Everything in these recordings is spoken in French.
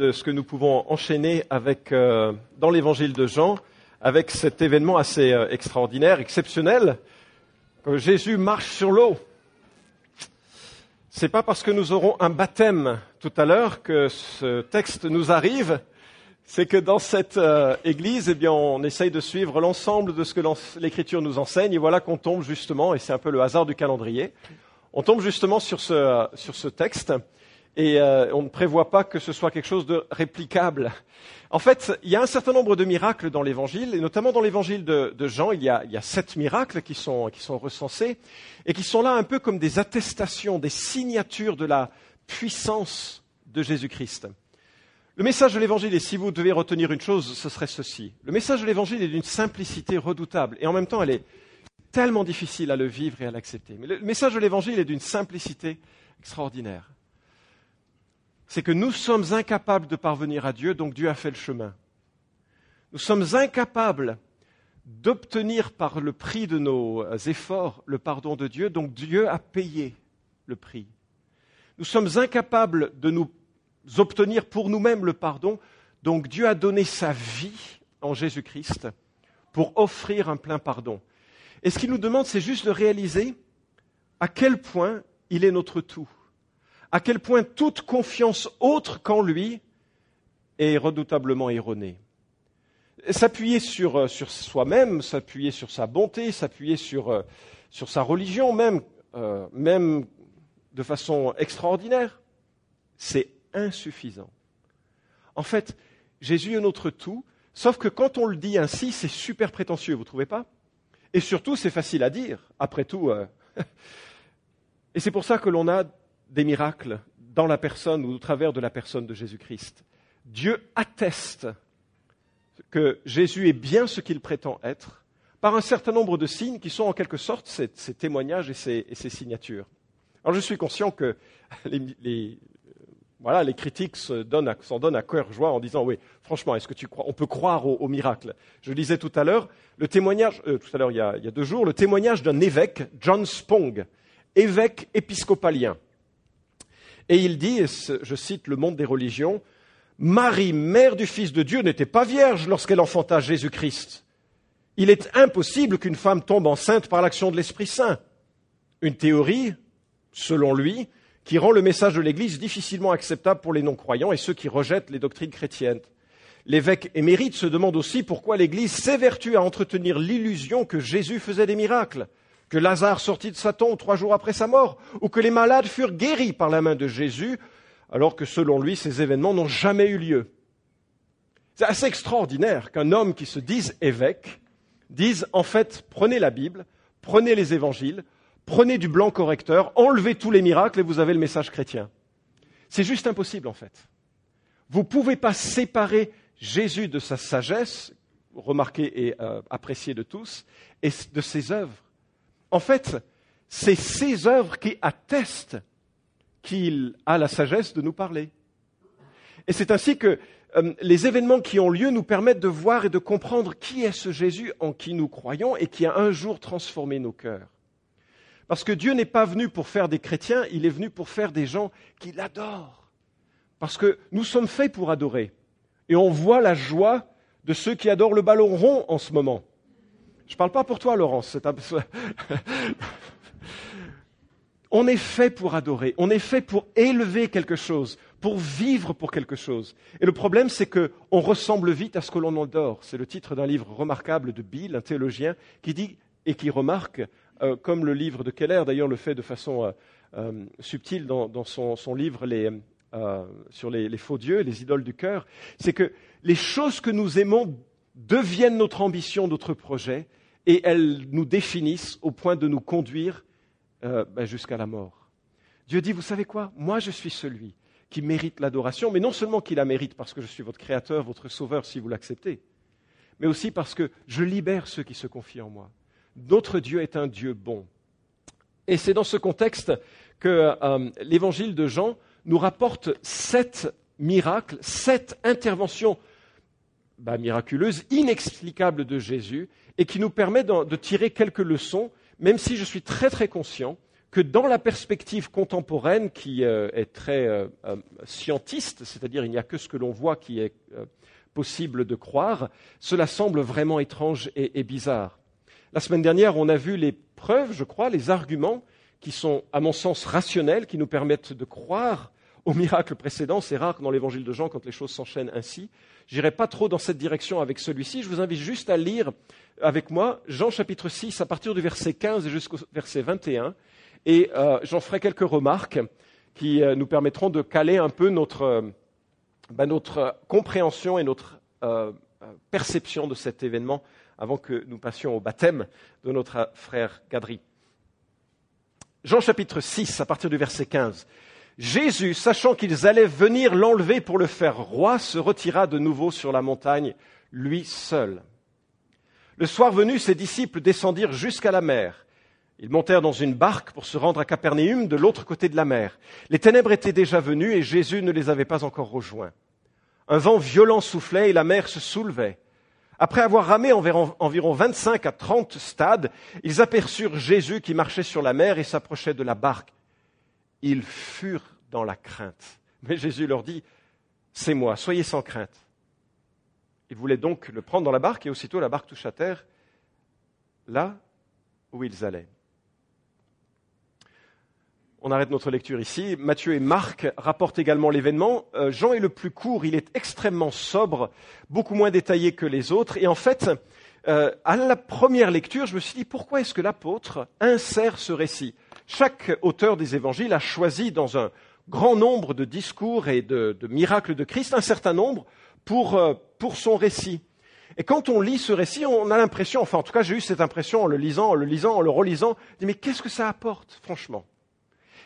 de ce que nous pouvons enchaîner avec, euh, dans l'évangile de Jean, avec cet événement assez euh, extraordinaire, exceptionnel, que Jésus marche sur l'eau. C'est pas parce que nous aurons un baptême tout à l'heure que ce texte nous arrive, c'est que dans cette euh, église, eh bien, on essaye de suivre l'ensemble de ce que l'Écriture nous enseigne, et voilà qu'on tombe justement, et c'est un peu le hasard du calendrier, on tombe justement sur ce, sur ce texte, et euh, on ne prévoit pas que ce soit quelque chose de réplicable. En fait, il y a un certain nombre de miracles dans l'Évangile, et notamment dans l'Évangile de, de, Jean, il y, a, sept miracles qui sont, qui sont recensés, et qui sont là un peu comme des attestations, des signatures de la puissance de Jésus-Christ. Le message de l'Évangile, et si vous devez retenir une chose, ce serait ceci. Le message de l'Évangile est d'une simplicité redoutable, et en même temps, elle est tellement difficile à le vivre et à l'accepter. Mais le message de l'Évangile est d'une simplicité extraordinaire. C'est que nous sommes incapables de parvenir à Dieu, donc Dieu a fait le chemin. Nous sommes incapables d'obtenir par le prix de nos efforts le pardon de Dieu, donc Dieu a payé le prix. Nous sommes incapables de nous obtenir pour nous-mêmes le pardon. Donc Dieu a donné sa vie en Jésus-Christ pour offrir un plein pardon. Et ce qu'il nous demande, c'est juste de réaliser à quel point il est notre tout, à quel point toute confiance autre qu'en lui est redoutablement erronée. S'appuyer sur, euh, sur soi-même, s'appuyer sur sa bonté, s'appuyer sur, euh, sur sa religion même, euh, même de façon extraordinaire, c'est insuffisant. En fait, Jésus est notre tout, sauf que quand on le dit ainsi, c'est super prétentieux, vous ne trouvez pas? Et surtout, c'est facile à dire. Après tout, et c'est pour ça que l'on a des miracles dans la personne ou au travers de la personne de Jésus-Christ. Dieu atteste que Jésus est bien ce qu'il prétend être par un certain nombre de signes qui sont en quelque sorte ses, témoignages et ses, signatures. Alors je suis conscient que les, voilà, les critiques s'en donnent à cœur joie en disant oui, franchement, est-ce que tu crois On peut croire au, au miracle? Je lisais tout à l'heure le témoignage, euh, tout à l'heure il, il, y a deux jours, le témoignage d'un évêque, John Spong, évêque épiscopalien. Et il dit, je cite le monde des religions, Marie, mère du Fils de Dieu, n'était pas vierge lorsqu'elle enfanta Jésus-Christ. Il est impossible qu'une femme tombe enceinte par l'action de l'Esprit Saint. Une théorie, selon lui, qui rend le message de l'Église difficilement acceptable pour les non-croyants et ceux qui rejettent les doctrines chrétiennes. L'évêque émérite se demande aussi pourquoi l'Église s'évertue à entretenir l'illusion que Jésus faisait des miracles, que Lazare sortit de sa tombe trois jours après sa mort, ou que les malades furent guéris par la main de Jésus, alors que selon lui, ces événements n'ont jamais eu lieu. C'est assez extraordinaire qu'un homme qui se dise évêque dise en fait prenez la Bible, prenez les évangiles, prenez du blanc correcteur, enlevez tous les miracles et vous avez le message chrétien. C'est juste impossible en fait. Vous ne pouvez pas séparer Jésus de sa sagesse, remarquée et euh, appréciée de tous, et de ses œuvres. En fait, c'est ses œuvres qui attestent qu'il a la sagesse de nous parler. Et c'est ainsi que euh, les événements qui ont lieu nous permettent de voir et de comprendre qui est ce Jésus en qui nous croyons et qui a un jour transformé nos cœurs. Parce que Dieu n'est pas venu pour faire des chrétiens, il est venu pour faire des gens qui l'adorent. Parce que nous sommes faits pour adorer. Et on voit la joie de ceux qui adorent le ballon rond en ce moment. Je ne parle pas pour toi, Laurence. On est fait pour adorer. On est fait pour élever quelque chose, pour vivre pour quelque chose. Et le problème, c'est qu'on ressemble vite à ce que l'on adore. C'est le titre d'un livre remarquable de Bill, un théologien, qui dit et qui remarque euh, comme le livre de Keller d'ailleurs le fait de façon euh, euh, subtile dans, son, livre sur les, faux dieux, les idoles du cœur, c'est que les choses que nous aimons deviennent notre ambition, notre projet, et elles nous définissent au point de nous conduire ben, jusqu'à la mort. Dieu dit, vous savez quoi? Moi, je suis celui qui mérite l'adoration, mais non seulement qui la mérite parce que je suis votre créateur, votre sauveur, si vous l'acceptez, mais aussi parce que je libère ceux qui se confient en moi. Notre Dieu est un Dieu bon. Et c'est dans ce contexte que euh, l'évangile de Jean nous rapporte sept miracles, sept interventions bah, miraculeuses, inexplicables de Jésus, et qui nous permet de, tirer quelques leçons, même si je suis très très conscient que dans la perspective contemporaine qui euh, est très euh, euh, scientiste, c'est-à-dire il n'y a que ce que l'on voit qui est possible de croire, cela semble vraiment étrange et, et, bizarre. La semaine dernière, on a vu les preuves, je crois, les arguments qui sont, à mon sens, rationnels, qui nous permettent de croire au miracle précédent. C'est rare dans l'évangile de Jean quand les choses s'enchaînent ainsi. J'irai pas trop dans cette direction avec celui-ci. Je vous invite juste à lire avec moi Jean chapitre 6 à partir du verset 15 jusqu'au verset 21 et euh, j'en ferai quelques remarques qui euh, nous permettront de caler un peu notre, euh, ben, compréhension et notre perception de cet événement avant que nous passions au baptême de notre frère Gadri. Jean chapitre 6, à partir du verset 15. Jésus, sachant qu'ils allaient venir l'enlever pour le faire roi, se retira de nouveau sur la montagne, lui seul. Le soir venu, ses disciples descendirent jusqu'à la mer. Ils montèrent dans une barque pour se rendre à Capernaum de l'autre côté de la mer. Les ténèbres étaient déjà venues et Jésus ne les avait pas encore rejoints. Un vent violent soufflait et la mer se soulevait. Après avoir ramé environ, environ 25 à 30 stades, ils aperçurent Jésus qui marchait sur la mer et s'approchait de la barque. Ils furent dans la crainte. Mais Jésus leur dit, C'est moi, soyez sans crainte. Ils voulaient donc le prendre dans la barque et aussitôt la barque toucha terre là où ils allaient. On arrête notre lecture ici. Matthieu et Marc rapportent également l'événement. Euh, Jean est le plus court, il est extrêmement sobre, beaucoup moins détaillé que les autres. Et en fait, euh, à la première lecture, je me suis dit pourquoi est-ce que l'apôtre insère ce récit? Chaque auteur des évangiles a choisi dans un grand nombre de discours et de, miracles de Christ un certain nombre pour, euh, pour son récit. Et quand on lit ce récit, on a l'impression, enfin en tout cas j'ai eu cette impression en le lisant, en le lisant, en le relisant, mais qu'est-ce que ça apporte, franchement?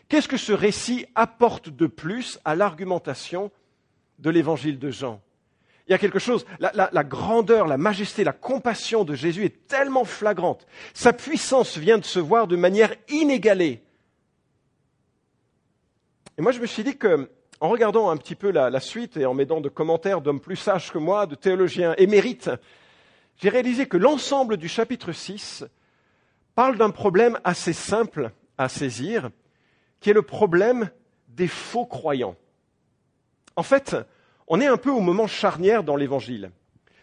Qu'est-ce que ce récit apporte de plus à l'argumentation de l'évangile de Jean? Il y a quelque chose, la, grandeur, la majesté, la compassion de Jésus est tellement flagrante. Sa puissance vient de se voir de manière inégalée. Et moi, je me suis dit que, en regardant un petit peu la, la suite et en m'aidant de commentaires d'hommes plus sages que moi, de théologiens émérites, j'ai réalisé que l'ensemble du chapitre 6 parle d'un problème assez simple à saisir, qui est le problème des faux croyants. En fait, on est un peu au moment charnière dans l'évangile.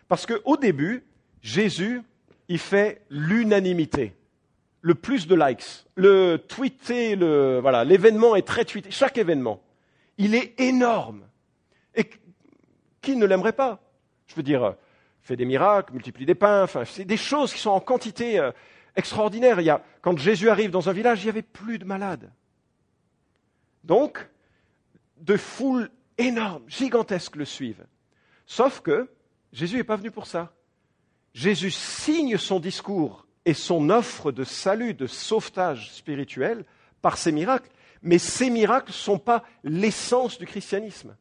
Parce qu'au début, Jésus, il fait l'unanimité. Le plus de likes, le tweeté, le, voilà, l'événement est très tweeté, chaque événement. Il est énorme. Et qui ne l'aimerait pas? Je veux dire, fait des miracles, multiplie des pains, enfin, c'est des choses qui sont en quantité euh, extraordinaire. Il y a, quand Jésus arrive dans un village, il n'y avait plus de malades. Donc, de foules énormes, gigantesques le suivent. Sauf que Jésus n'est pas venu pour ça. Jésus signe son discours et son offre de salut, de sauvetage spirituel par ces miracles, mais ces miracles ne sont pas l'essence du christianisme.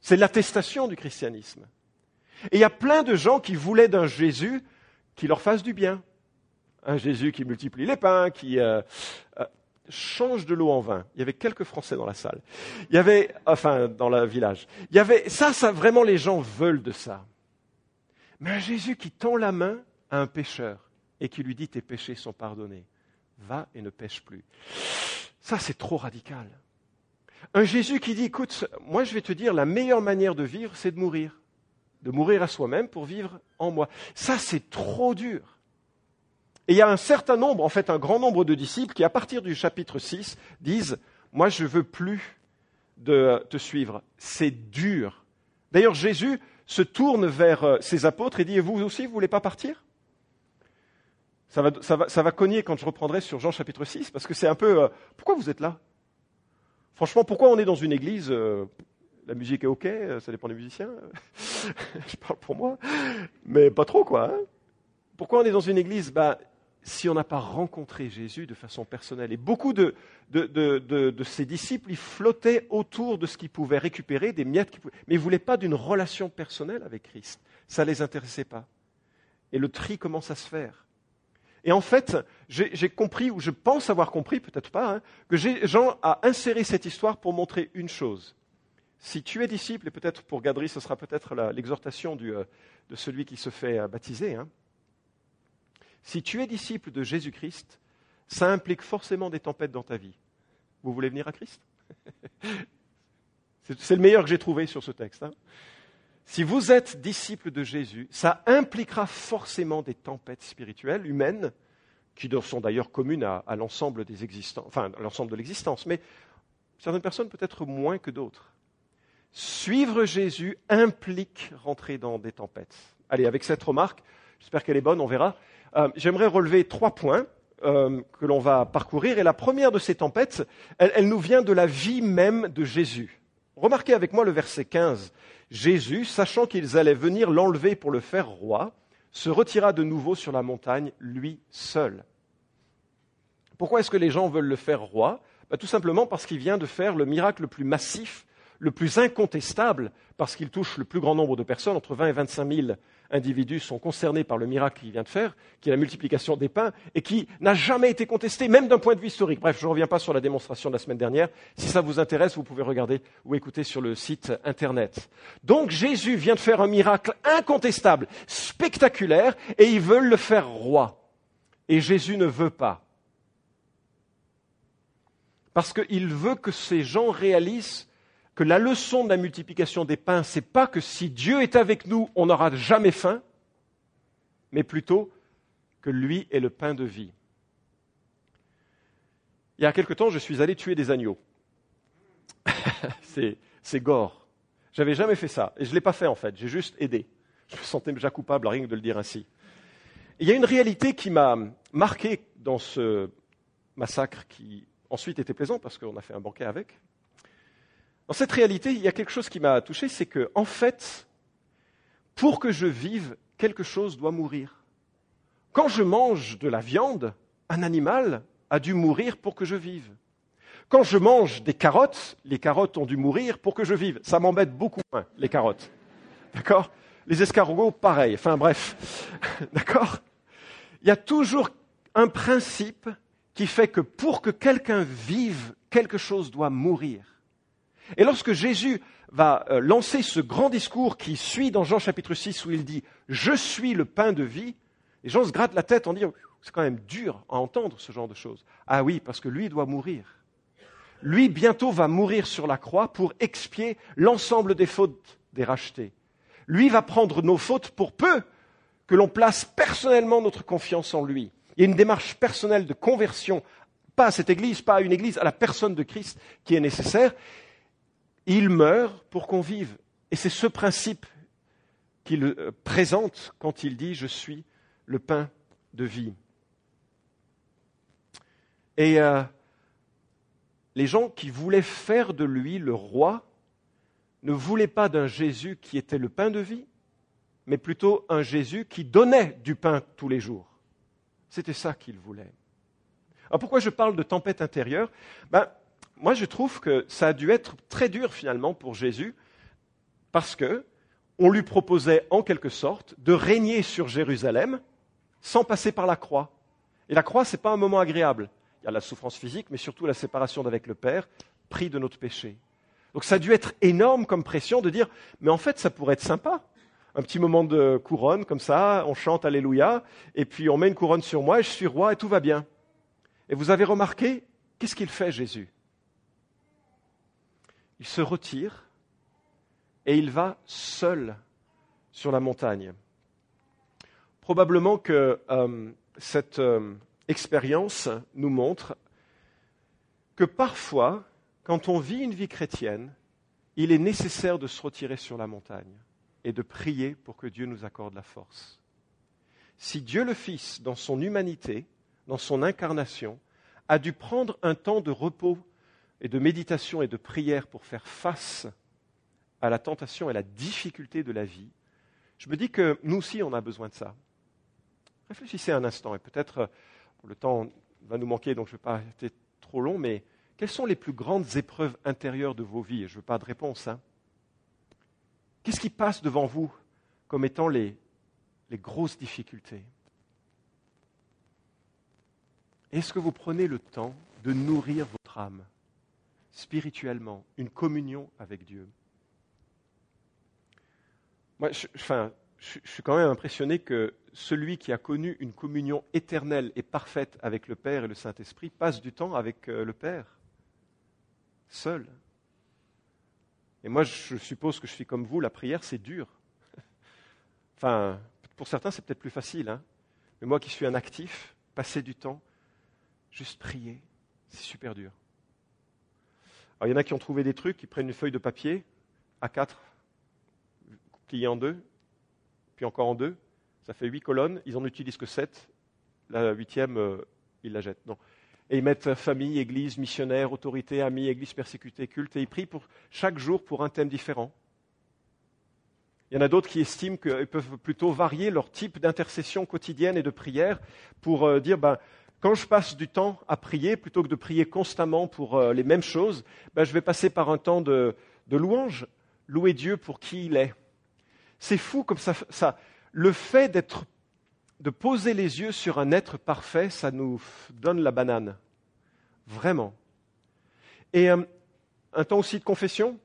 C'est l'attestation du christianisme. Et il y a plein de gens qui voulaient d'un Jésus qui leur fasse du bien. Un Jésus qui multiplie les pains, qui euh, euh, change de l'eau en vin. Il y avait quelques Français dans la salle. Il y avait, enfin, dans le village. Il y avait, ça, ça, vraiment, les gens veulent de ça. Mais un Jésus qui tend la main à un pécheur et qui lui dit tes péchés sont pardonnés. Va et ne pêche plus. Ça, c'est trop radical. Un Jésus qui dit, écoute, moi je vais te dire, la meilleure manière de vivre, c'est de mourir. De mourir à soi-même pour vivre en moi. Ça, c'est trop dur. Et il y a un certain nombre, en fait un grand nombre de disciples qui, à partir du chapitre 6, disent, moi je ne veux plus de te suivre. C'est dur. D'ailleurs, Jésus se tourne vers euh, ses apôtres et dit, et vous aussi, vous ne voulez pas partir? Ça va, cogner quand je reprendrai sur Jean chapitre 6, parce que c'est un peu, euh, pourquoi vous êtes là? Franchement, pourquoi on est dans une église euh, La musique est ok, ça dépend des musiciens. je parle pour moi, mais pas trop quoi. Hein pourquoi on est dans une église bah, si on n'a pas rencontré Jésus de façon personnelle. Et beaucoup de, de, ses disciples, ils flottaient autour de ce qu'ils pouvaient récupérer, des miettes, mais ils ne voulaient pas d'une relation personnelle avec Christ. Ça ne les intéressait pas. Et le tri commence à se faire. Et en fait, j'ai compris, ou je pense avoir compris, peut-être pas, hein, que Jean a inséré cette histoire pour montrer une chose. Si tu es disciple, et peut-être pour Gadri, ce sera peut-être l'exhortation euh, de celui qui se fait euh, baptiser, hein, si tu es disciple de Jésus-Christ, ça implique forcément des tempêtes dans ta vie. Vous voulez venir à Christ? C'est le meilleur que j'ai trouvé sur ce texte. Hein. si vous êtes disciple de Jésus, ça impliquera forcément des tempêtes spirituelles, humaines, qui sont d'ailleurs communes à, l'ensemble de l'existence, mais certaines personnes peut-être moins que d'autres. Suivre Jésus implique rentrer dans des tempêtes. Allez, avec cette remarque, j'espère qu'elle est bonne, on verra. Euh, j'aimerais relever trois points euh, que l'on va parcourir. Et la première de ces tempêtes, elle, nous vient de la vie même de Jésus. Remarquez avec moi le verset 15. Jésus, sachant qu'ils allaient venir l'enlever pour le faire roi, se retira de nouveau sur la montagne, lui seul. Pourquoi est-ce que les gens veulent le faire roi? Bah, Tout simplement parce qu'il vient de faire le miracle le plus massif, le plus incontestable, parce qu'il touche le plus grand nombre de personnes, entre 20 et 25 000 individus sont concernés par le miracle qu'il vient de faire, qui est la multiplication des pains, et qui n'a jamais été contesté, même d'un point de vue historique. Bref, je ne reviens pas sur la démonstration de la semaine dernière. Si ça vous intéresse, vous pouvez regarder ou écouter sur le site Internet. Donc Jésus vient de faire un miracle incontestable, spectaculaire, et ils veulent le faire roi. Et Jésus ne veut pas. Parce qu'il veut que ces gens réalisent que la leçon de la multiplication des pains, n'est pas que si Dieu est avec nous, on n'aura jamais faim, mais plutôt que lui est le pain de vie. Il y a quelque temps, je suis allé tuer des agneaux. c'est gore. J'avais jamais fait ça. Et je ne l'ai pas fait en fait. J'ai juste aidé. Je me sentais déjà coupable rien que de le dire ainsi. il y a une réalité qui m'a marqué dans ce massacre qui ensuite était plaisant parce qu'on a fait un banquet avec. Dans cette réalité, il y a quelque chose qui m'a touché, c'est que, en fait, pour que je vive, quelque chose doit mourir. Quand je mange de la viande, un animal a dû mourir pour que je vive. Quand je mange des carottes, les carottes ont dû mourir pour que je vive. Ça m'embête beaucoup moins, les carottes. D'accord? Les escargots, pareil. Enfin bref. D'accord? Il y a toujours un principe qui fait que pour que quelqu'un vive, quelque chose doit mourir. Et lorsque Jésus va euh, lancer ce grand discours qui suit dans Jean chapitre 6 où il dit ⁇ Je suis le pain de vie ⁇ les gens se grattent la tête en disant ⁇ C'est quand même dur à entendre ce genre de choses. Ah oui, parce que lui doit mourir. Lui bientôt va mourir sur la croix pour expier l'ensemble des fautes des rachetés. Lui va prendre nos fautes pour peu que l'on place personnellement notre confiance en lui. Il y a une démarche personnelle de conversion, pas à cette Église, pas à une Église, à la personne de Christ qui est nécessaire. Il meurt pour qu'on vive. Et c'est ce principe qu'il euh, présente quand il dit Je suis le pain de vie. Et euh, les gens qui voulaient faire de lui le roi ne voulaient pas d'un Jésus qui était le pain de vie, mais plutôt un Jésus qui donnait du pain tous les jours. C'était ça qu'ils voulaient. Alors pourquoi je parle de tempête intérieure? Ben, moi je trouve que ça a dû être très dur finalement pour Jésus, parce que on lui proposait en quelque sorte de régner sur Jérusalem sans passer par la croix. Et la croix, ce n'est pas un moment agréable. Il y a la souffrance physique, mais surtout la séparation d'avec le Père, pris de notre péché. Donc ça a dû être énorme comme pression de dire, mais en fait, ça pourrait être sympa. Un petit moment de couronne, comme ça, on chante Alléluia, et puis on met une couronne sur moi, et je suis roi, et tout va bien. Et vous avez remarqué, qu'est-ce qu'il fait Jésus? Il se retire et il va seul sur la montagne. Probablement que euh, cette euh, expérience nous montre que parfois, quand on vit une vie chrétienne, il est nécessaire de se retirer sur la montagne et de prier pour que Dieu nous accorde la force. Si Dieu le Fils, dans son humanité, dans son incarnation, a dû prendre un temps de repos et de méditation et de prière pour faire face à la tentation et la difficulté de la vie, je me dis que nous aussi, on a besoin de ça. Réfléchissez un instant, et peut-être euh, le temps va nous manquer, donc je ne vais pas être trop long, mais quelles sont les plus grandes épreuves intérieures de vos vies? Je ne veux pas de réponse. Hein. Qu'est-ce qui passe devant vous comme étant les, les grosses difficultés? Est-ce que vous prenez le temps de nourrir votre âme? Spirituellement, une communion avec Dieu. Moi, enfin, je, suis quand même impressionné que celui qui a connu une communion éternelle et parfaite avec le Père et le Saint-Esprit passe du temps avec euh, le Père, seul. Et moi, je suppose que je suis comme vous, la prière, c'est dur. Enfin, pour certains, c'est peut-être plus facile. Hein. Mais moi qui suis un actif, passer du temps, juste prier, c'est super dur. Alors, il y en a qui ont trouvé des trucs, qui prennent une feuille de papier, A4, pliée en deux, puis encore en deux, ça fait huit colonnes, ils n'en utilisent que sept, la huitième, euh, ils la jettent. Non. Et ils mettent famille, église, missionnaire, autorité, amis, église persécutée, culte, et ils prient pour, chaque jour pour un thème différent. Il y en a d'autres qui estiment qu'ils peuvent plutôt varier leur type d'intercession quotidienne et de prière pour euh, dire, ben, quand je passe du temps à prier, plutôt que de prier constamment pour euh, les mêmes choses, ben, je vais passer par un temps de, louange, louer Dieu pour qui il est. C'est fou comme ça, le fait d'être, de poser les yeux sur un être parfait, ça nous donne la banane. Vraiment. Et euh, un temps aussi de confession.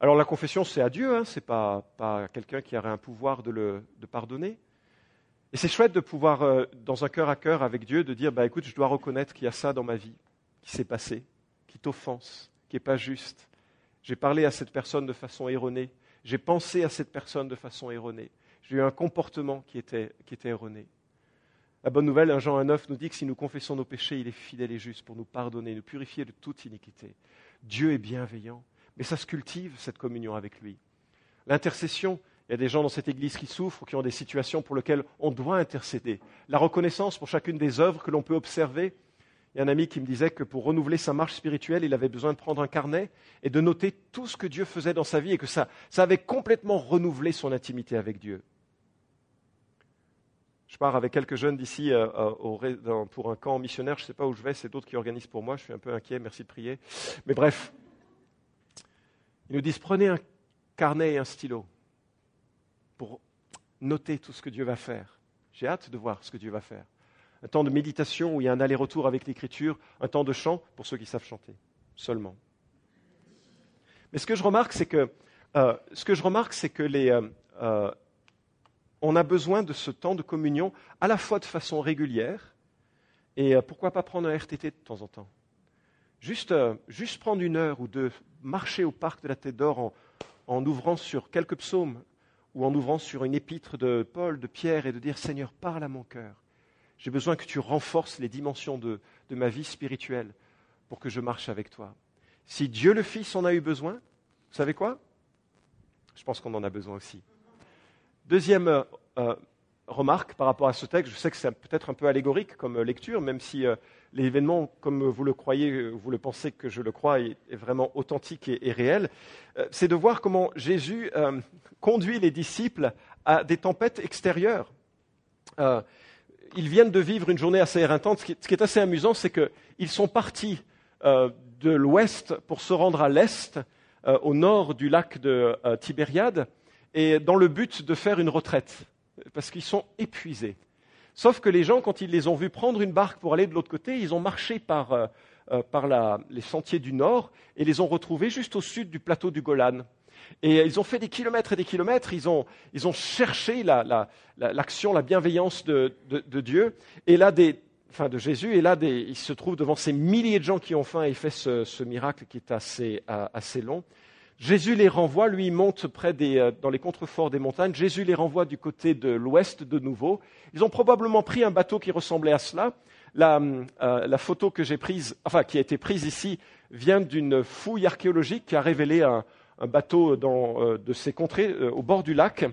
Alors la confession, c'est à Dieu, hein, ce n'est pas, pas quelqu'un qui aurait un pouvoir de, le, de pardonner. Et c'est chouette de pouvoir, euh, dans un cœur à cœur avec Dieu, de dire, bah, écoute, je dois reconnaître qu'il y a ça dans ma vie qui s'est passé, qui t'offense, qui n'est pas juste. J'ai parlé à cette personne de façon erronée. J'ai pensé à cette personne de façon erronée. J'ai eu un comportement qui était, qui était erroné. La bonne nouvelle, 1 Jean 1,9 nous dit que si nous confessons nos péchés, il est fidèle et juste pour nous pardonner, nous purifier de toute iniquité. Dieu est bienveillant, mais ça se cultive, cette communion avec lui. L'intercession, il y a des gens dans cette Église qui souffrent, qui ont des situations pour lesquelles on doit intercéder. La reconnaissance pour chacune des œuvres que l'on peut observer. Il y a un ami qui me disait que pour renouveler sa marche spirituelle, il avait besoin de prendre un carnet et de noter tout ce que Dieu faisait dans sa vie et que ça, ça avait complètement renouvelé son intimité avec Dieu. Je pars avec quelques jeunes d'ici euh, euh, pour un camp missionnaire. Je ne sais pas où je vais, c'est d'autres qui organisent pour moi. Je suis un peu inquiet, merci de prier. Mais bref, ils nous disent prenez un carnet et un stylo pour noter tout ce que Dieu va faire. J'ai hâte de voir ce que Dieu va faire. Un temps de méditation où il y a un aller-retour avec l'Écriture, un temps de chant pour ceux qui savent chanter, seulement. Mais ce que je remarque, c'est que, euh, ce que, que les, euh, euh, on a besoin de ce temps de communion à la fois de façon régulière et pourquoi pas prendre un RTT de temps en temps. Juste, juste prendre une heure ou deux, marcher au parc de la Tête d'Or en, en ouvrant sur quelques psaumes, ou en ouvrant sur une épître de Paul, de Pierre, et de dire Seigneur, parle à mon cœur. J'ai besoin que tu renforces les dimensions de, ma vie spirituelle pour que je marche avec toi. Si Dieu le Fils en a eu besoin, vous savez quoi? Je pense qu'on en a besoin aussi. Deuxième euh, remarque par rapport à ce texte, je sais que c'est peut-être un peu allégorique comme lecture, même si euh, l'événement, comme vous le croyez, vous le pensez que je le crois, est, vraiment authentique et, réel, euh, c'est de voir comment Jésus euh, conduit les disciples à des tempêtes extérieures. ils viennent de vivre une journée assez éreintante. Ce qui est, assez amusant, c'est qu'ils sont partis de l'ouest pour se rendre à l'est, au nord du lac de Tibériade, et dans le but de faire une retraite parce qu'ils sont épuisés. Sauf que les gens, quand ils les ont vus prendre une barque pour aller de l'autre côté, ils ont marché par, euh, euh, les sentiers du nord et les ont retrouvés juste au sud du plateau du Golan. Et ils ont fait des kilomètres et des kilomètres, ils ont, cherché l'action, la, bienveillance de, Dieu, et là, enfin de Jésus, et là, ils se trouvent devant ces milliers de gens qui ont faim et fait ce, miracle qui est assez, assez long. Jésus les renvoie, lui monte près des, euh, dans les contreforts des montagnes, Jésus les renvoie du côté de l'ouest de nouveau. Ils ont probablement pris un bateau qui ressemblait à cela. La, euh, photo que j'ai prise, enfin qui a été prise ici, vient d'une fouille archéologique qui a révélé un, bateau dans, euh, de ces contrées au bord du lac.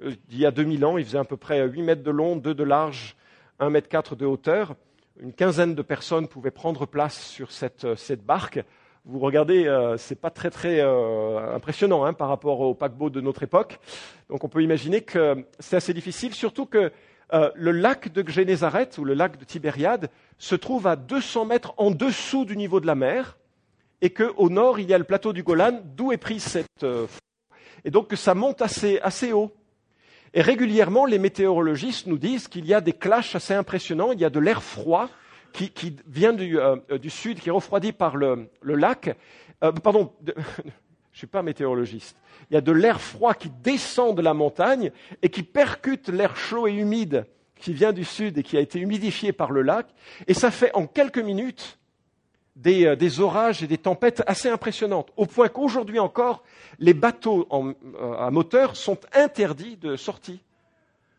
il y a 2000 ans, il faisait à peu près 8 mètres de long, 2 de large, 1 mètre 4 de hauteur. Une quinzaine de personnes pouvaient prendre place sur cette, cette barque vous regardez, euh, ce n'est pas très très euh, impressionnant hein, par rapport au paquebot de notre époque. Donc on peut imaginer que c'est assez difficile, surtout que euh, le lac de Génézareth ou le lac de Tibériade se trouve à 200 mètres en dessous du niveau de la mer, et qu'au nord il y a le plateau du Golan, d'où est prise cette et donc que ça monte assez, assez haut. Et régulièrement, les météorologistes nous disent qu'il y a des clashs assez impressionnants. Il y a de l'air froid qui, vient du, euh, du, sud, qui est refroidi par le, lac, euh, pardon, Je ne suis pas météorologiste. Il y a de l'air froid qui descend de la montagne et qui percute l'air chaud et humide qui vient du sud et qui a été humidifié par le lac. Et ça fait en quelques minutes des, euh, orages et des tempêtes assez impressionnantes, au point qu'aujourd'hui encore, les bateaux euh, à moteur sont interdits de sortie.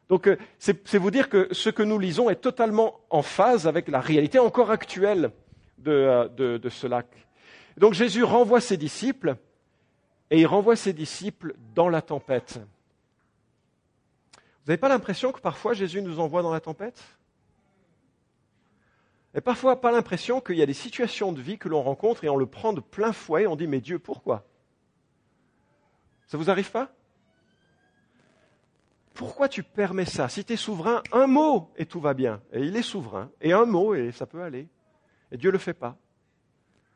Donc euh, c'est vous dire que ce que nous lisons est totalement en phase avec la réalité encore actuelle de, de ce lac. Donc Jésus renvoie ses disciples et il renvoie ses disciples dans la tempête. Vous n'avez pas l'impression que parfois Jésus nous envoie dans la tempête? Et parfois pas l'impression qu'il y a des situations de vie que l'on rencontre et on le prend de plein fouet, on dit mais Dieu, pourquoi? Ça vous arrive pas? Pourquoi tu permets ça Si tu es souverain, un mot et tout va bien. Et il est souverain. Et un mot et ça peut aller. Et Dieu ne le fait pas.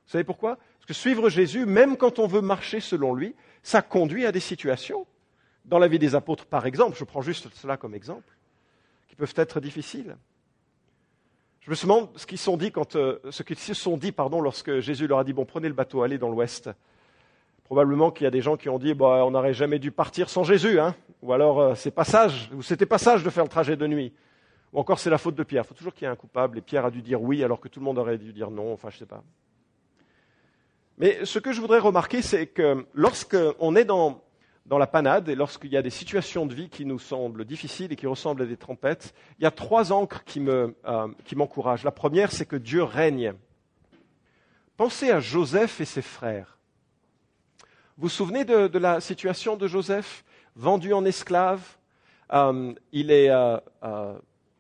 Vous savez pourquoi? Parce que suivre Jésus, même quand on veut marcher selon lui, ça conduit à des situations. Dans la vie des apôtres, par exemple, je prends juste cela comme exemple, qui peuvent être difficiles. Je me demande ce qu'ils euh, ce qu'ils se sont dit, pardon, lorsque Jésus leur a dit bon, prenez le bateau, allez dans l'Ouest. Probablement qu'il y a des gens qui ont dit bah, on n'aurait jamais dû partir sans Jésus, hein ou alors euh, c'est pas sage, ou c'était pas sage de faire le trajet de nuit, ou encore c'est la faute de Pierre. Il faut toujours qu'il y ait un coupable, et Pierre a dû dire oui alors que tout le monde aurait dû dire non. Enfin, je sais pas. Mais ce que je voudrais remarquer, c'est que lorsqu'on est dans, la panade et lorsqu'il y a des situations de vie qui nous semblent difficiles et qui ressemblent à des trompettes, il y a trois encres qui, euh, m'encouragent. la première, c'est que Dieu règne. Pensez à Joseph et ses frères. Vous vous souvenez de, la situation de Joseph, vendu en esclave euh, Il est euh,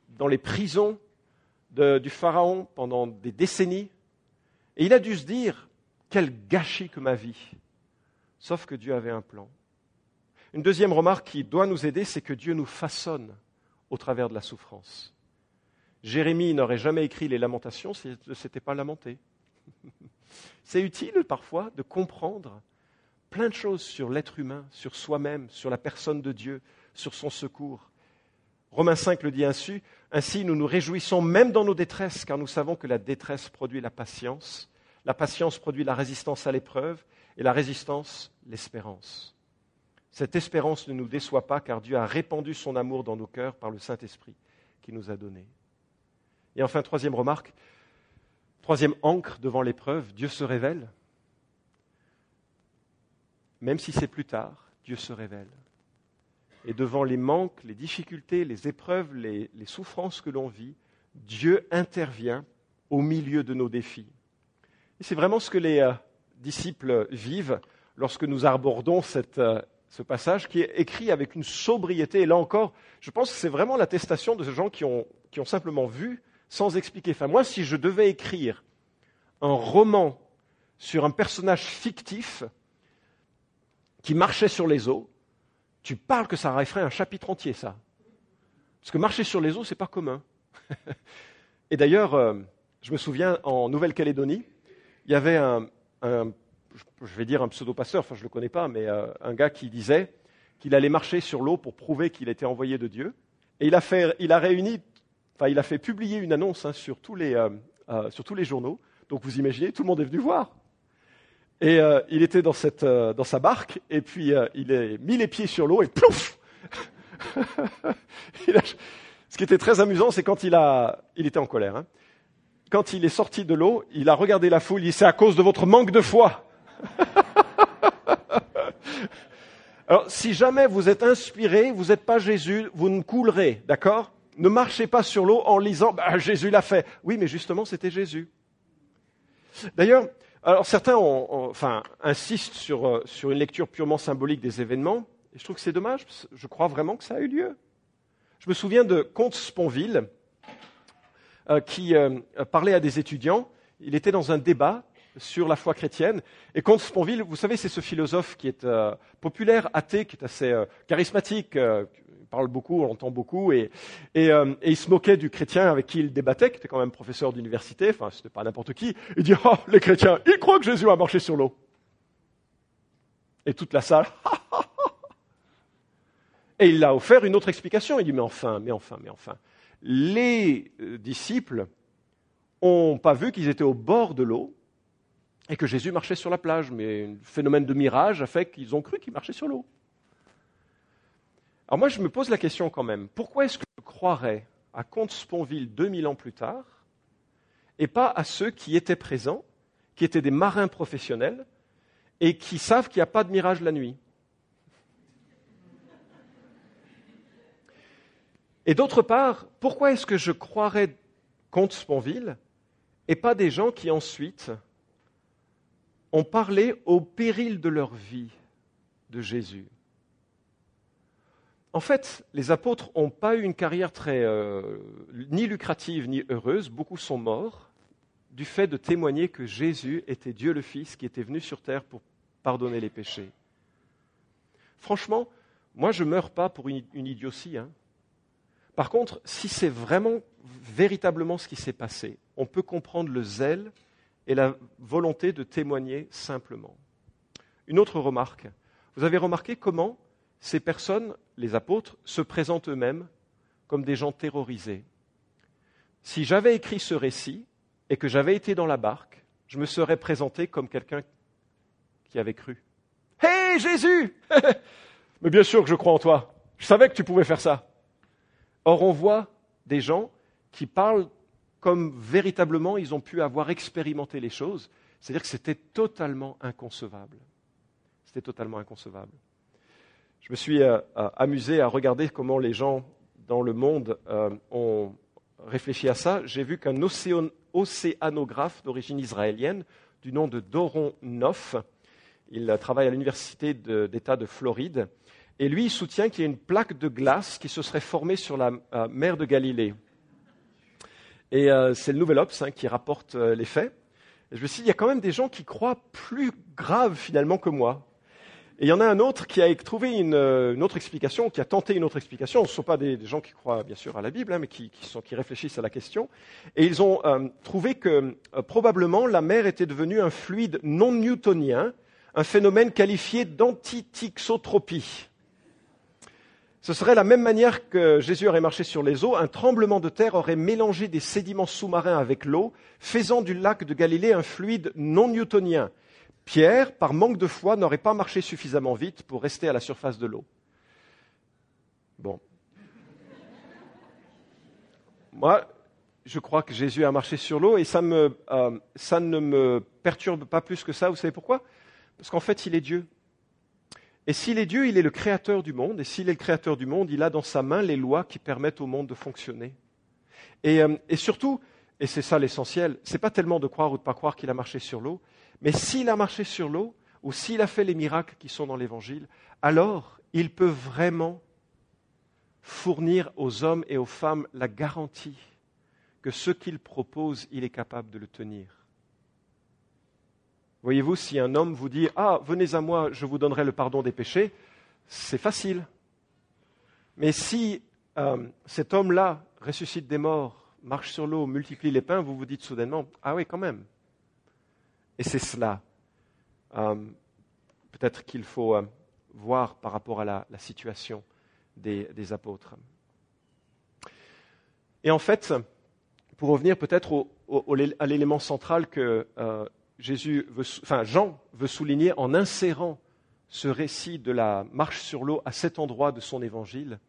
dans les prisons du Pharaon pendant des décennies. Et il a dû se dire, quel gâchis que ma vie. Sauf que Dieu avait un plan. Une deuxième remarque qui doit nous aider, c'est que Dieu nous façonne au travers de la souffrance. Jérémie n'aurait jamais écrit les lamentations s'il ne s'était pas lamenté. C'est utile parfois de comprendre plein de choses sur l'être humain, sur soi-même, sur la personne de Dieu, sur son secours. Romains 5 le dit ainsi, ainsi nous nous réjouissons même dans nos détresses, car nous savons que la détresse produit la patience, la patience produit la résistance à l'épreuve et la résistance, l'espérance. Cette espérance ne nous déçoit pas car Dieu a répandu son amour dans nos cœurs par le Saint-Esprit qui nous a donné. Et enfin, troisième remarque, troisième encre devant l'épreuve, Dieu se révèle. Même si c'est plus tard, Dieu se révèle. Et devant les manques, les difficultés, les épreuves, les, souffrances que l'on vit, Dieu intervient au milieu de nos défis c'est vraiment ce que les euh, disciples vivent lorsque nous abordons euh, ce passage qui est écrit avec une sobriété. Et là encore, je pense que c'est vraiment l'attestation de ces gens qui ont, qui ont simplement vu sans expliquer. Enfin, moi, si je devais écrire un roman sur un personnage fictif qui marchait sur les eaux, tu parles que ça ferait un chapitre entier, ça. Parce que marcher sur les eaux, c'est pas commun. Et d'ailleurs, euh, je me souviens en Nouvelle-Calédonie, il y avait un, je vais dire un pseudo-passeur, enfin je ne le connais pas, mais euh, un gars qui disait qu'il allait marcher sur l'eau pour prouver qu'il était envoyé de Dieu. Et il a, fait, il a réuni, enfin il a fait publier une annonce hein, sur, tous les, euh, sur tous les journaux. Donc vous imaginez, tout le monde est venu voir. Et il était dans, cette, dans sa barque, et puis il a mis les pieds sur l'eau et plouf Ce qui était très amusant, c'est quand il, a, il était en colère. Hein quand il est sorti de l'eau, il a regardé la foule, il dit c'est à cause de votre manque de foi. Alors, si jamais vous êtes inspiré, vous n'êtes pas Jésus, vous ne coulerez, d'accord? Ne marchez pas sur l'eau en lisant bah, Jésus l'a fait. Oui, mais justement, c'était Jésus. D'ailleurs, alors certains enfin, insistent sur, euh, sur une lecture purement symbolique des événements, et je trouve que c'est dommage, je crois vraiment que ça a eu lieu. Je me souviens de Comte Sponville, euh, qui euh, parlait à des étudiants. Il était dans un débat sur la foi chrétienne. Et Comte Sponville, vous savez, c'est ce philosophe qui est euh, populaire, athée, qui est assez charismatique, il parle beaucoup, on l'entend beaucoup, et, il se moquait du chrétien avec qui il débattait, qui était quand même professeur d'université, enfin, c'était pas n'importe qui. Il dit, oh, les chrétiens, ils croient que Jésus a marché sur l'eau. Et toute la salle, et il a offert une autre explication. Il dit, mais enfin, mais enfin, mais enfin les euh, disciples n'ont pas vu qu'ils étaient au bord de l'eau, et que Jésus marchait sur la plage, mais un phénomène de mirage a fait qu'ils ont cru qu'il marchait sur l'eau. Alors moi, je me pose la question quand même, pourquoi est-ce que je croirais à Comte Sponville 2000 ans plus tard, et pas à ceux qui étaient présents, qui étaient des marins professionnels, et qui savent qu'il n'y a pas de mirage la nuit? Et d'autre part, pourquoi est-ce que je croirais Comte Sponville et pas des gens qui ensuite ont parlé au péril de leur vie de Jésus? En fait, les apôtres n'ont pas eu une carrière très euh, ni lucrative ni heureuse, beaucoup sont morts du fait de témoigner que Jésus était Dieu le Fils qui était venu sur terre pour pardonner les péchés. Franchement, moi je ne meurs pas pour une, idiotie. Hein. Par contre, si c'est vraiment, véritablement ce qui s'est passé, on peut comprendre le zèle et la volonté de témoigner simplement. Une autre remarque. Vous avez remarqué comment ces personnes, les apôtres, se présentent eux-mêmes comme des gens terrorisés. Si j'avais écrit ce récit et que j'avais été dans la barque, je me serais présenté comme quelqu'un qui avait cru. Hé Jésus Mais bien sûr que je crois en toi. Je savais que tu pouvais faire ça. Or, on voit des gens qui parlent comme véritablement ils ont pu avoir expérimenté les choses, c'est-à-dire que c'était totalement inconcevable. C'était totalement inconcevable. Je me suis euh, euh, amusé à regarder comment les gens dans le monde euh, ont réfléchi à ça. J'ai vu qu'un océanographe d'origine israélienne, du nom de Doron Noff, il travaille à l'université d'État de Floride, et lui, il soutient qu'il y a une plaque de glace qui se serait formée sur la mer de Galilée. Et c'est le Nouvel Obs hein, qui rapporte les faits. Je me suis dit, il y a quand même des gens qui croient plus grave finalement que moi. Et il y en a un autre qui a trouvé une, autre explication, qui a tenté une autre explication. Ce ne sont pas des, gens qui croient bien sûr à la Bible, hein, mais qui, réfléchissent à la question. Et ils ont trouvé que probablement la mer était devenue un fluide non newtonien, un phénomène qualifié d'antitixotropie. Ce serait la même manière que Jésus aurait marché sur les eaux, un tremblement de terre aurait mélangé des sédiments sous-marins avec l'eau, faisant du lac de Galilée un fluide non newtonien. Pierre, par manque de foi, n'aurait pas marché suffisamment vite pour rester à la surface de l'eau. Bon. Moi, je crois que Jésus a marché sur l'eau et ça, euh, ne me perturbe pas plus que ça. Vous savez pourquoi? Parce qu'en fait, il est Dieu. Et s'il est Dieu, il est le créateur du monde, et s'il est le créateur du monde, il a dans sa main les lois qui permettent au monde de fonctionner. Et, euh, surtout, et c'est ça l'essentiel, ce n'est pas tellement de croire ou de ne pas croire qu'il a marché sur l'eau, mais s'il a marché sur l'eau, ou s'il a fait les miracles qui sont dans l'Évangile, alors il peut vraiment fournir aux hommes et aux femmes la garantie que ce qu'il propose, il est capable de le tenir. Voyez-vous, si un homme vous dit Ah, venez à moi, je vous donnerai le pardon des péchés, c'est facile. Mais si euh, cet homme-là ressuscite des morts, marche sur l'eau, multiplie les pains, vous vous dites soudainement Ah oui, quand même. Et c'est cela. Euh, peut-être qu'il faut euh, voir par rapport à la, situation des, apôtres. Et en fait, pour revenir peut-être à l'élément central que Jésus enfin, Jean veut souligner en insérant ce récit de la marche sur l'eau à cet endroit de son évangile,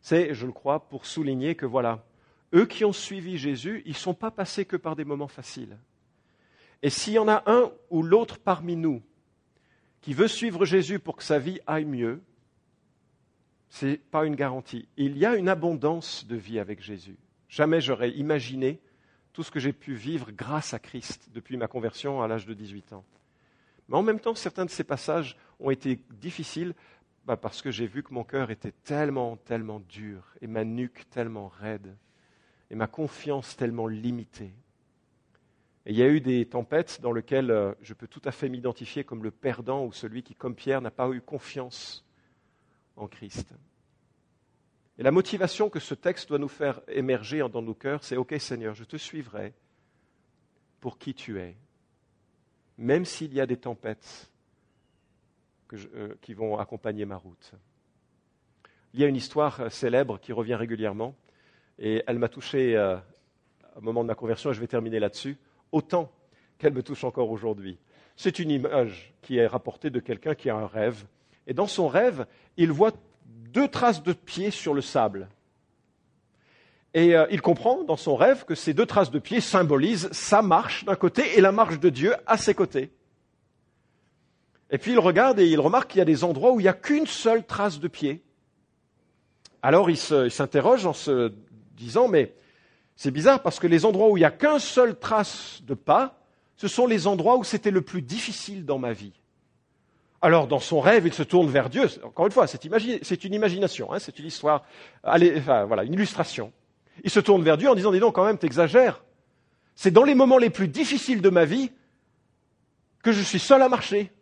c'est, je le crois, pour souligner que voilà, eux qui ont suivi Jésus, ils ne sont pas passés que par des moments faciles. Et s'il y en a un ou l'autre parmi nous qui veut suivre Jésus pour que sa vie aille mieux, ce n'est pas une garantie. Il y a une abondance de vie avec Jésus. Jamais j'aurais imaginé tout ce que j'ai pu vivre grâce à Christ depuis ma conversion à l'âge de 18 ans. Mais en même temps, certains de ces passages ont été difficiles bah, parce que j'ai vu que mon cœur était tellement, tellement dur et ma nuque tellement raide et ma confiance tellement limitée. Et il y a eu des tempêtes dans lesquelles euh, je peux tout à fait m'identifier comme le perdant ou celui qui, comme Pierre, n'a pas eu confiance en Christ. Et la motivation que ce texte doit nous faire émerger dans nos cœurs, c'est OK Seigneur, je te suivrai pour qui tu es, même s'il y a des tempêtes euh, qui vont accompagner ma route. Il y a une histoire euh, célèbre qui revient régulièrement, et elle m'a touché au moment de ma conversion, et je vais terminer là-dessus, autant qu'elle me touche encore aujourd'hui. C'est une image qui est rapportée de quelqu'un qui a un rêve. Et dans son rêve, il voit deux traces de pieds sur le sable. Et euh, il comprend dans son rêve que ces deux traces de pieds symbolisent sa marche d'un côté et la marche de Dieu à ses côtés. Et puis il regarde et il remarque qu'il y a des endroits où il n'y a qu'une seule trace de pied. Alors il s'interroge en se disant, mais c'est bizarre parce que les endroits où il n'y a qu'un seul trace de pas, ce sont les endroits où c'était le plus difficile dans ma vie. Alors, dans son rêve, il se tourne vers Dieu. Encore une fois, c'est une imagination, hein, c'est une histoire, voilà, une illustration. Il se tourne vers Dieu en disant, dis donc, quand même, t'exagères. C'est dans les moments les plus difficiles de ma vie que je suis seul à marcher.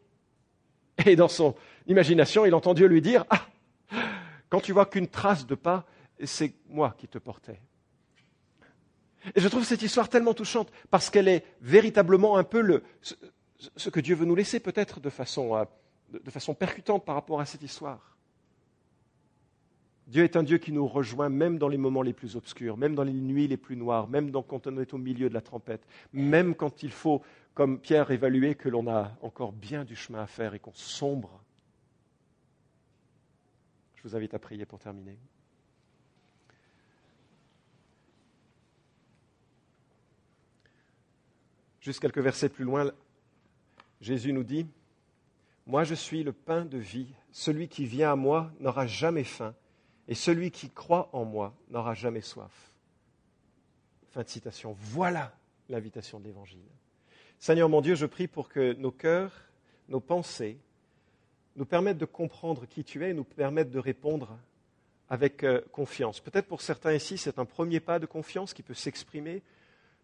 Et dans son imagination, il entend Dieu lui dire, ah, quand tu vois qu'une trace de pas, c'est moi qui te portais. Et je trouve cette histoire tellement touchante parce qu'elle est véritablement un peu ce que Dieu veut nous laisser peut-être de façon, euh, de façon percutante par rapport à cette histoire. Dieu est un Dieu qui nous rejoint même dans les moments les plus obscurs, même dans les nuits les plus noires, même quand on est au milieu de la tempête, même quand il faut, comme Pierre, évaluer que l'on a encore bien du chemin à faire et qu'on sombre. Je vous invite à prier pour terminer. Juste quelques versets plus loin, Jésus nous dit, Moi je suis le pain de vie, celui qui vient à moi n'aura jamais faim, et celui qui croit en moi n'aura jamais soif. Fin de citation. Voilà l'invitation de l'Évangile. Seigneur mon Dieu, je prie pour que nos cœurs, nos pensées, nous permettent de comprendre qui tu es et nous permettent de répondre avec euh, confiance. Peut-être pour certains ici, c'est un premier pas de confiance qui peut s'exprimer.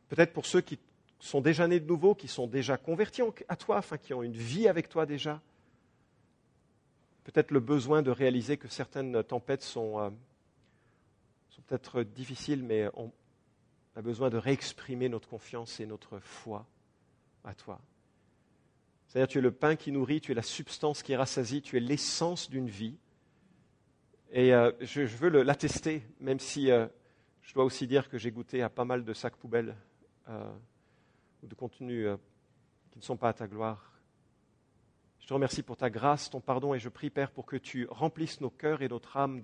Peut-être pour ceux qui sont déjà nés de nouveau, qui sont déjà convertis à toi, enfin qui ont une vie avec toi déjà. Peut-être le besoin de réaliser que certaines tempêtes sont, euh, sont peut-être difficiles, mais on a besoin de réexprimer notre confiance et notre foi à toi. C'est-à-dire, tu es le pain qui nourrit, tu es la substance qui rassasie, tu es l'essence d'une vie. Et euh, je, veux l'attester, même si euh, je dois aussi dire que j'ai goûté à pas mal de sacs poubelles de contenus euh, qui ne sont pas à ta gloire. Je te remercie pour ta grâce, ton pardon, et je prie, Père, pour que tu remplisses nos cœurs et notre âme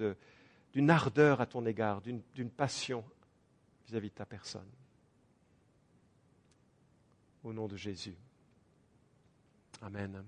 d'une ardeur à ton égard, d'une passion vis-à-vis de ta personne. Au nom de Jésus. Amen.